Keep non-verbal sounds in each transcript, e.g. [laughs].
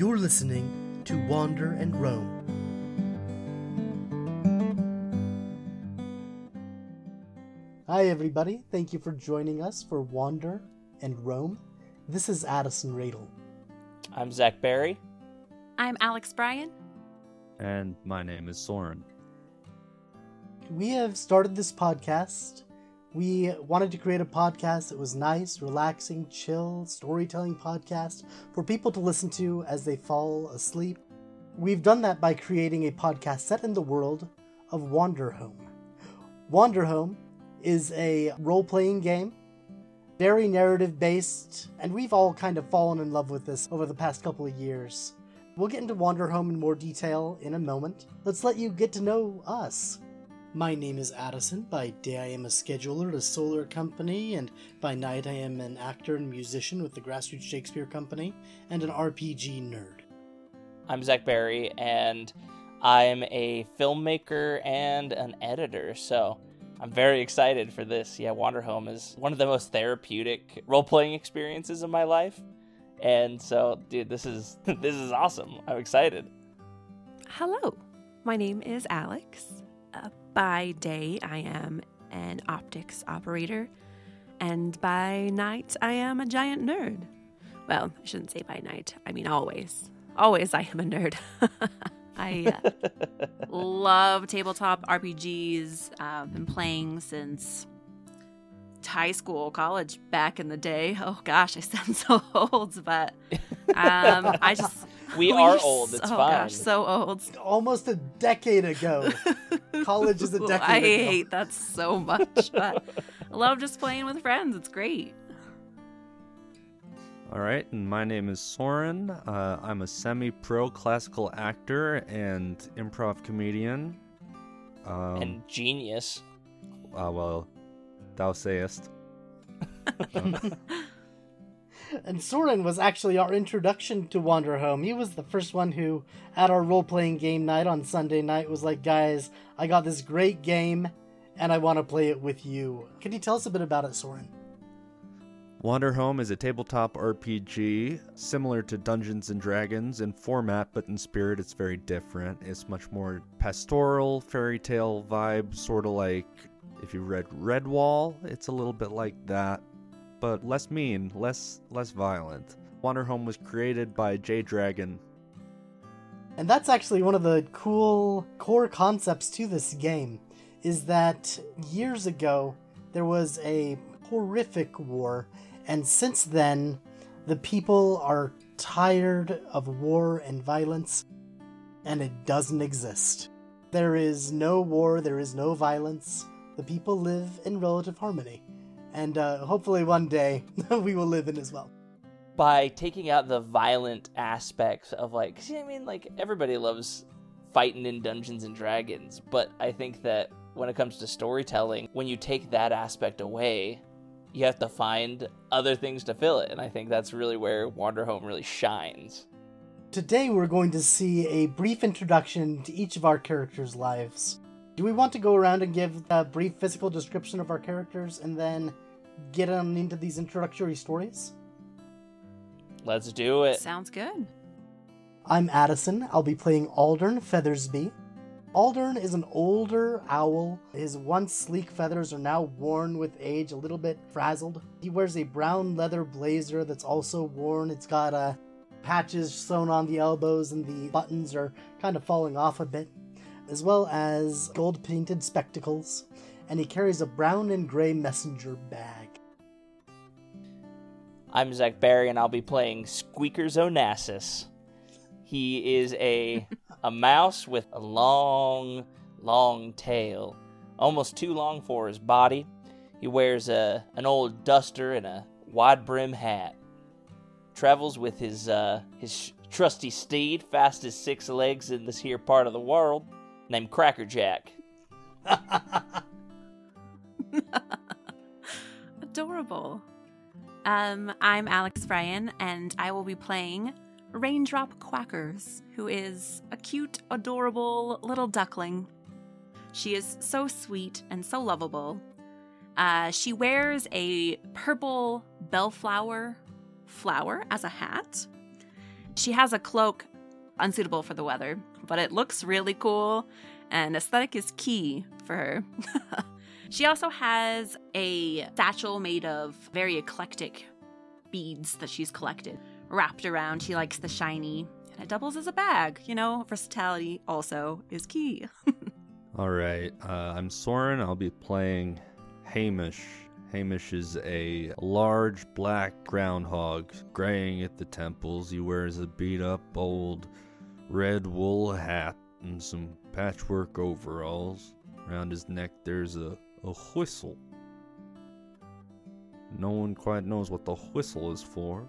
You're listening to Wander and Roam. Hi, everybody. Thank you for joining us for Wander and Roam. This is Addison Radle. I'm Zach Berry. I'm Alex Bryan. And my name is Soren. We have started this podcast. We wanted to create a podcast that was nice, relaxing, chill, storytelling podcast for people to listen to as they fall asleep. We've done that by creating a podcast set in the world of Wanderhome. Wanderhome is a role playing game, very narrative based, and we've all kind of fallen in love with this over the past couple of years. We'll get into Wanderhome in more detail in a moment. Let's let you get to know us. My name is Addison. By day, I am a scheduler at a solar company, and by night, I am an actor and musician with the Grassroots Shakespeare Company and an RPG nerd. I'm Zach Berry, and I'm a filmmaker and an editor, so I'm very excited for this. Yeah, Wanderhome is one of the most therapeutic role playing experiences of my life. And so, dude, this is [laughs] this is awesome. I'm excited. Hello, my name is Alex. Uh, by day, I am an optics operator, and by night, I am a giant nerd. Well, I shouldn't say by night. I mean, always. Always, I am a nerd. [laughs] I uh, [laughs] love tabletop RPGs. Uh, been playing since high school, college, back in the day. Oh gosh, I sound [laughs] so old, but um, I just [laughs] we are old. It's oh fine. gosh, so old. Almost a decade ago. [laughs] College is a decade ago. I ago. hate that so much, but I love just playing with friends. It's great. All right, and my name is Soren. Uh, I'm a semi pro classical actor and improv comedian. Um, and genius. uh, well, thou sayest. [laughs] And Soren was actually our introduction to Wanderhome. He was the first one who, at our role playing game night on Sunday night, was like, guys, I got this great game and I want to play it with you. Can you tell us a bit about it, Soren? Wanderhome is a tabletop RPG similar to Dungeons and Dragons in format, but in spirit it's very different. It's much more pastoral, fairy tale vibe, sort of like if you read Redwall, it's a little bit like that, but less mean, less less violent. Wanderhome was created by Jay Dragon. And that's actually one of the cool core concepts to this game is that years ago there was a horrific war and since then the people are tired of war and violence and it doesn't exist. There is no war, there is no violence. The people live in relative harmony. And uh, hopefully one day [laughs] we will live in as well. by taking out the violent aspects of like see i mean like everybody loves fighting in dungeons and dragons but i think that when it comes to storytelling when you take that aspect away you have to find other things to fill it and i think that's really where wanderhome really shines Today, we're going to see a brief introduction to each of our characters' lives. Do we want to go around and give a brief physical description of our characters and then get on into these introductory stories? let's do it Sounds good. I'm Addison. I'll be playing Aldern Feathersbee. Aldern is an older owl. His once sleek feathers are now worn with age, a little bit frazzled. He wears a brown leather blazer that's also worn. It's got uh, patches sewn on the elbows, and the buttons are kind of falling off a bit, as well as gold painted spectacles. And he carries a brown and gray messenger bag. i'm zach berry and i'll be playing squeakers onassis he is a [laughs] a mouse with a long long tail almost too long for his body he wears a an old duster and a wide brim hat travels with his uh his trusty steed fast as six legs in this here part of the world named crackerjack [laughs] Adorable. Um, I'm Alex Bryan, and I will be playing Raindrop Quackers, who is a cute, adorable little duckling. She is so sweet and so lovable. Uh, she wears a purple bellflower flower as a hat. She has a cloak unsuitable for the weather, but it looks really cool, and aesthetic is key for her. [laughs] she also has a satchel made of very eclectic beads that she's collected wrapped around. She likes the shiny, and it doubles as a bag. You know, versatility also is key. [laughs] All right, uh, I'm Soren. I'll be playing Hamish. Hamish is a large black groundhog, graying at the temples. He wears a beat up old red wool hat and some patchwork overalls. Around his neck, there's a, a whistle. No one quite knows what the whistle is for.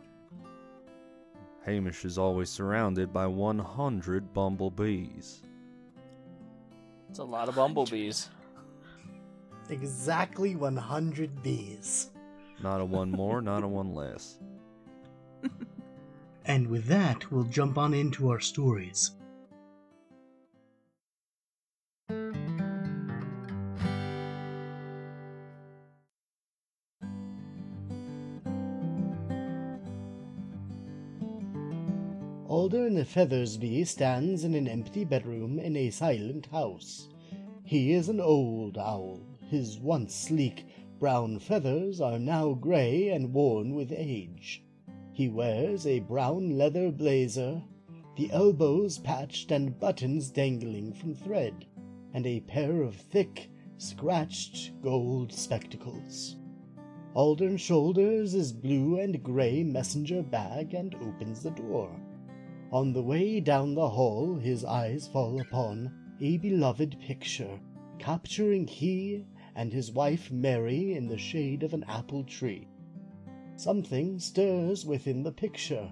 Hamish is always surrounded by 100 bumblebees. It's a lot of bumblebees. [laughs] Exactly 100 bees. Not a one more, not a one less. [laughs] And with that, we'll jump on into our stories. Aldern Feathersbee stands in an empty bedroom in a silent house. He is an old owl. His once sleek brown feathers are now gray and worn with age. He wears a brown leather blazer, the elbows patched and buttons dangling from thread, and a pair of thick, scratched gold spectacles. Aldern shoulders his blue and gray messenger bag and opens the door. On the way down the hall, his eyes fall upon a beloved picture, capturing he and his wife Mary in the shade of an apple tree. Something stirs within the picture,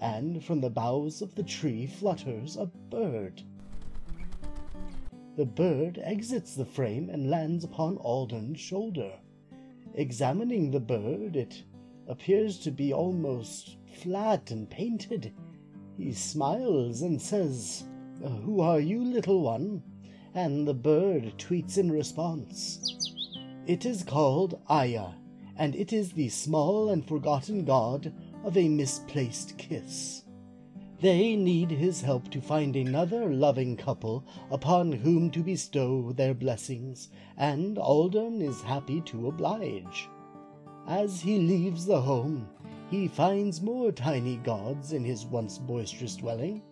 and from the boughs of the tree flutters a bird. The bird exits the frame and lands upon Aldern's shoulder. Examining the bird, it appears to be almost flat and painted. He smiles and says, Who are you, little one? And the bird tweets in response. It is called Aya, and it is the small and forgotten god of a misplaced kiss. They need his help to find another loving couple upon whom to bestow their blessings, and Aldern is happy to oblige. As he leaves the home, he finds more tiny gods in his once boisterous dwelling.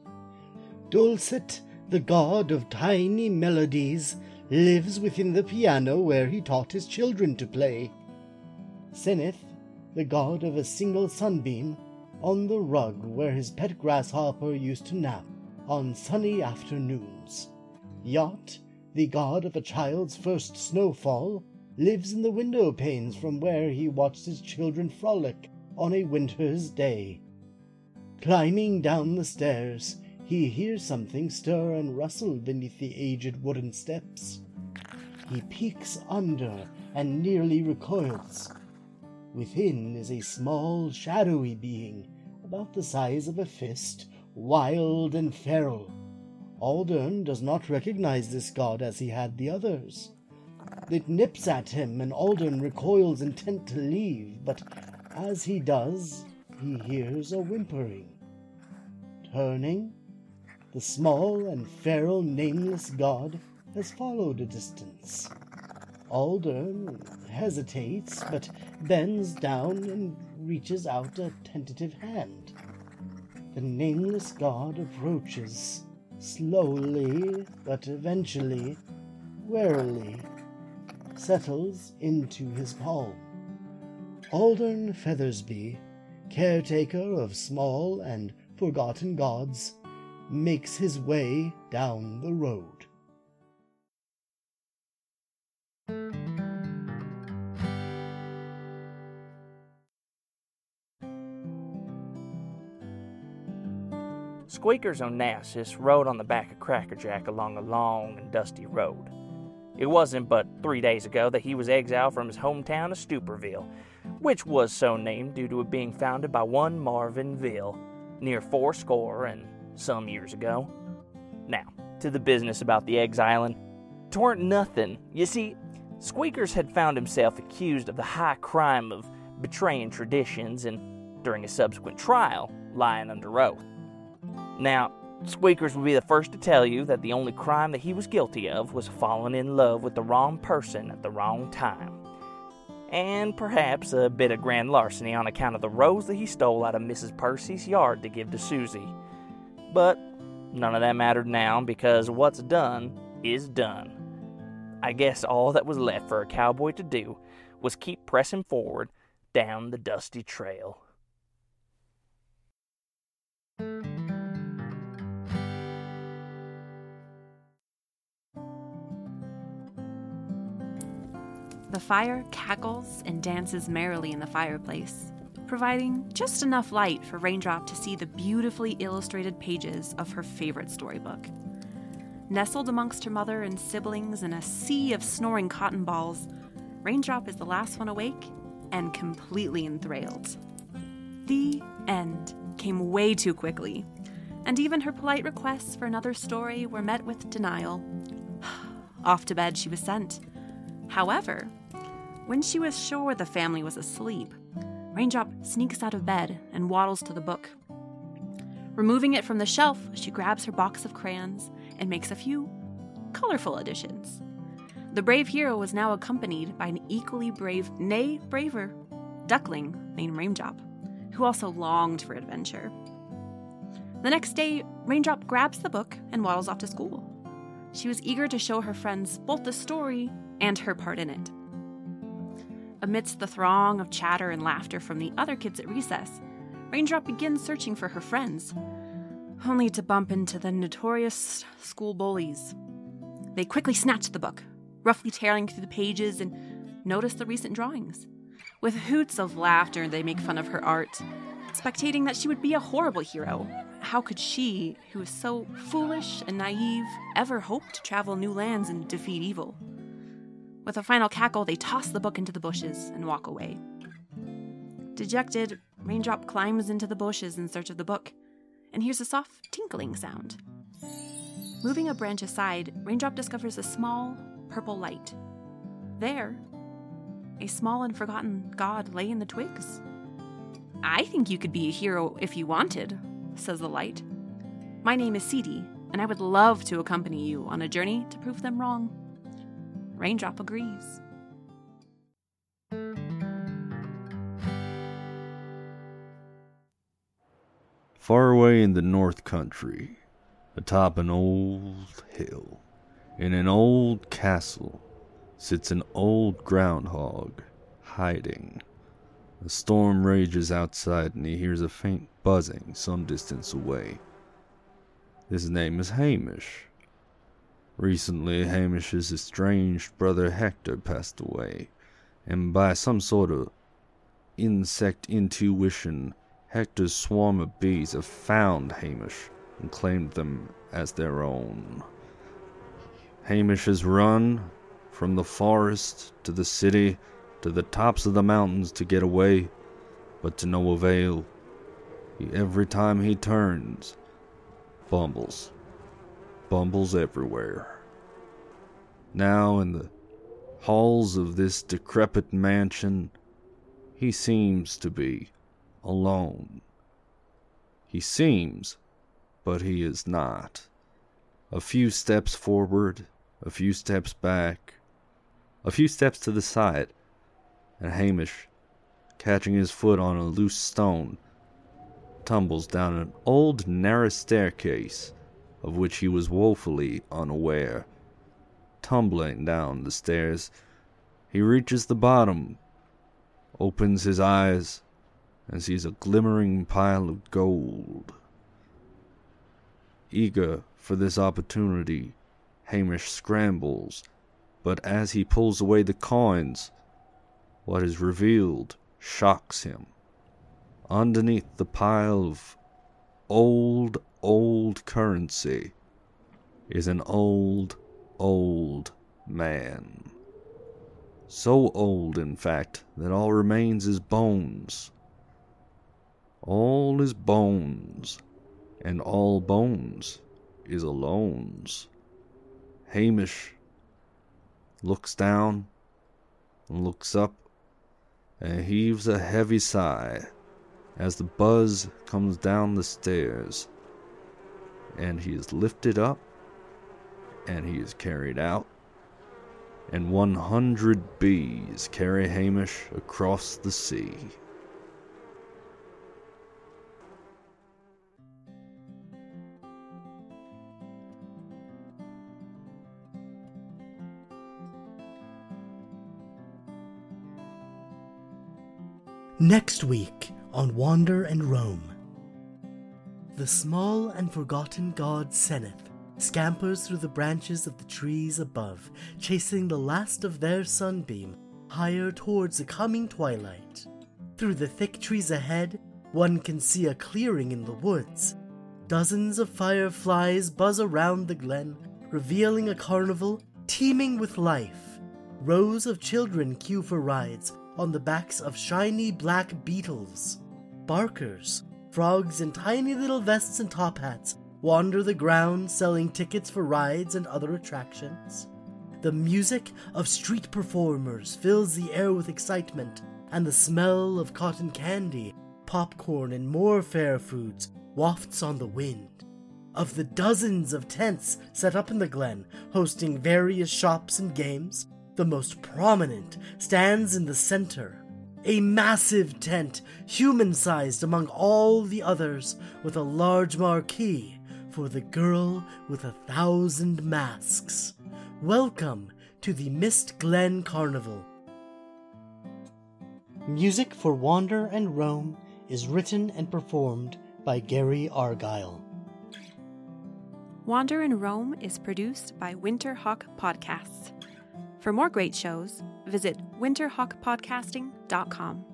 Dulcet, the god of tiny melodies, lives within the piano where he taught his children to play. Seneth, the god of a single sunbeam, on the rug where his pet grasshopper used to nap on sunny afternoons. Yacht, the god of a child's first snowfall, lives in the window panes from where he watched his children frolic on a winter's day. Climbing down the stairs, he hears something stir and rustle beneath the aged wooden steps. He peeks under and nearly recoils. Within is a small, shadowy being, about the size of a fist, wild and feral. Aldern does not recognize this god as he had the others. It nips at him, and Aldern recoils intent to leave, but as he does, he hears a whimpering. Turning, the small and feral nameless god has followed a distance. Aldern hesitates, but bends down and reaches out a tentative hand. The nameless god approaches, slowly, but eventually, warily, settles into his palm. Aldern Feathersbee, caretaker of small and forgotten gods, makes his way down the road. Squeakers Onassis rode on the back of Crackerjack along a long and dusty road. It wasn't but three days ago that he was exiled from his hometown of Stuperville, which was so named due to it being founded by one Marvin Ville, near fourscore and some years ago. Now, to the business about the exiling. Twarn't nothing. You see, Squeakers had found himself accused of the high crime of betraying traditions and, during a subsequent trial, lying under oath. Now, Squeakers would be the first to tell you that the only crime that he was guilty of was falling in love with the wrong person at the wrong time. And perhaps a bit of grand larceny on account of the rose that he stole out of Mrs. Percy's yard to give to Susie. But none of that mattered now because what's done is done. I guess all that was left for a cowboy to do was keep pressing forward down the dusty trail. The fire cackles and dances merrily in the fireplace, providing just enough light for Raindrop to see the beautifully illustrated pages of her favorite storybook. Nestled amongst her mother and siblings in a sea of snoring cotton balls, Raindrop is the last one awake and completely enthralled. The end came way too quickly, and even her polite requests for another story were met with denial. [sighs] Off to bed she was sent. However, when she was sure the family was asleep, Raindrop sneaks out of bed and waddles to the book. Removing it from the shelf, she grabs her box of crayons and makes a few colorful additions. The brave hero was now accompanied by an equally brave, nay, braver, duckling named Raindrop, who also longed for adventure. The next day, Raindrop grabs the book and waddles off to school. She was eager to show her friends both the story and her part in it. Amidst the throng of chatter and laughter from the other kids at recess, Raindrop begins searching for her friends, only to bump into the notorious school bullies. They quickly snatch the book, roughly tearing through the pages, and notice the recent drawings. With hoots of laughter, they make fun of her art, spectating that she would be a horrible hero. How could she, who is so foolish and naive, ever hope to travel new lands and defeat evil? With a final cackle, they toss the book into the bushes and walk away. Dejected, Raindrop climbs into the bushes in search of the book and hears a soft tinkling sound. Moving a branch aside, Raindrop discovers a small, purple light. There, a small and forgotten god lay in the twigs. I think you could be a hero if you wanted, says the light. My name is Seedy, and I would love to accompany you on a journey to prove them wrong. Raindrop agrees. Far away in the North Country, atop an old hill, in an old castle, sits an old groundhog, hiding. A storm rages outside and he hears a faint buzzing some distance away. His name is Hamish. Recently, Hamish's estranged brother Hector passed away, and by some sort of insect intuition, Hector's swarm of bees have found Hamish and claimed them as their own. Hamish has run from the forest to the city to the tops of the mountains to get away, but to no avail. He, every time he turns, bumbles. Bumbles everywhere. Now, in the halls of this decrepit mansion, he seems to be alone. He seems, but he is not. A few steps forward, a few steps back, a few steps to the side, and Hamish, catching his foot on a loose stone, tumbles down an old narrow staircase of which he was woefully unaware. Tumbling down the stairs, he reaches the bottom, opens his eyes, and sees a glimmering pile of gold. Eager for this opportunity, Hamish scrambles, but as he pulls away the coins, what is revealed shocks him. Underneath the pile of old, old currency is an old, old man. So old, in fact, that all remains is bones. All is bones, and all bones is alones. Hamish looks down, and looks up, and heaves a heavy sigh as the buzz comes down the stairs. And he is lifted up, and he is carried out, and 100 bees carry Hamish across the sea. Next week on Wander and Roam. The small and forgotten god Seneth scampers through the branches of the trees above, chasing the last of their sunbeam higher towards the coming twilight. Through the thick trees ahead, one can see a clearing in the woods. Dozens of fireflies buzz around the glen, revealing a carnival teeming with life. Rows of children queue for rides on the backs of shiny black beetles. Barkers, frogs in tiny little vests and top hats, wander the grounds selling tickets for rides and other attractions. The music of street performers fills the air with excitement, and the smell of cotton candy, popcorn, and more fair foods wafts on the wind. Of the dozens of tents set up in the glen, hosting various shops and games, the most prominent stands in the center. A massive tent, human sized among all the others, with a large marquee for the girl with a thousand masks. Welcome to the Mist Glen Carnival. Music for Wander and Roam is written and performed by Gary Argyle. Wander and Roam is produced by Winterhawk Podcasts. For more great shows, visit winterhawkpodcasting.com.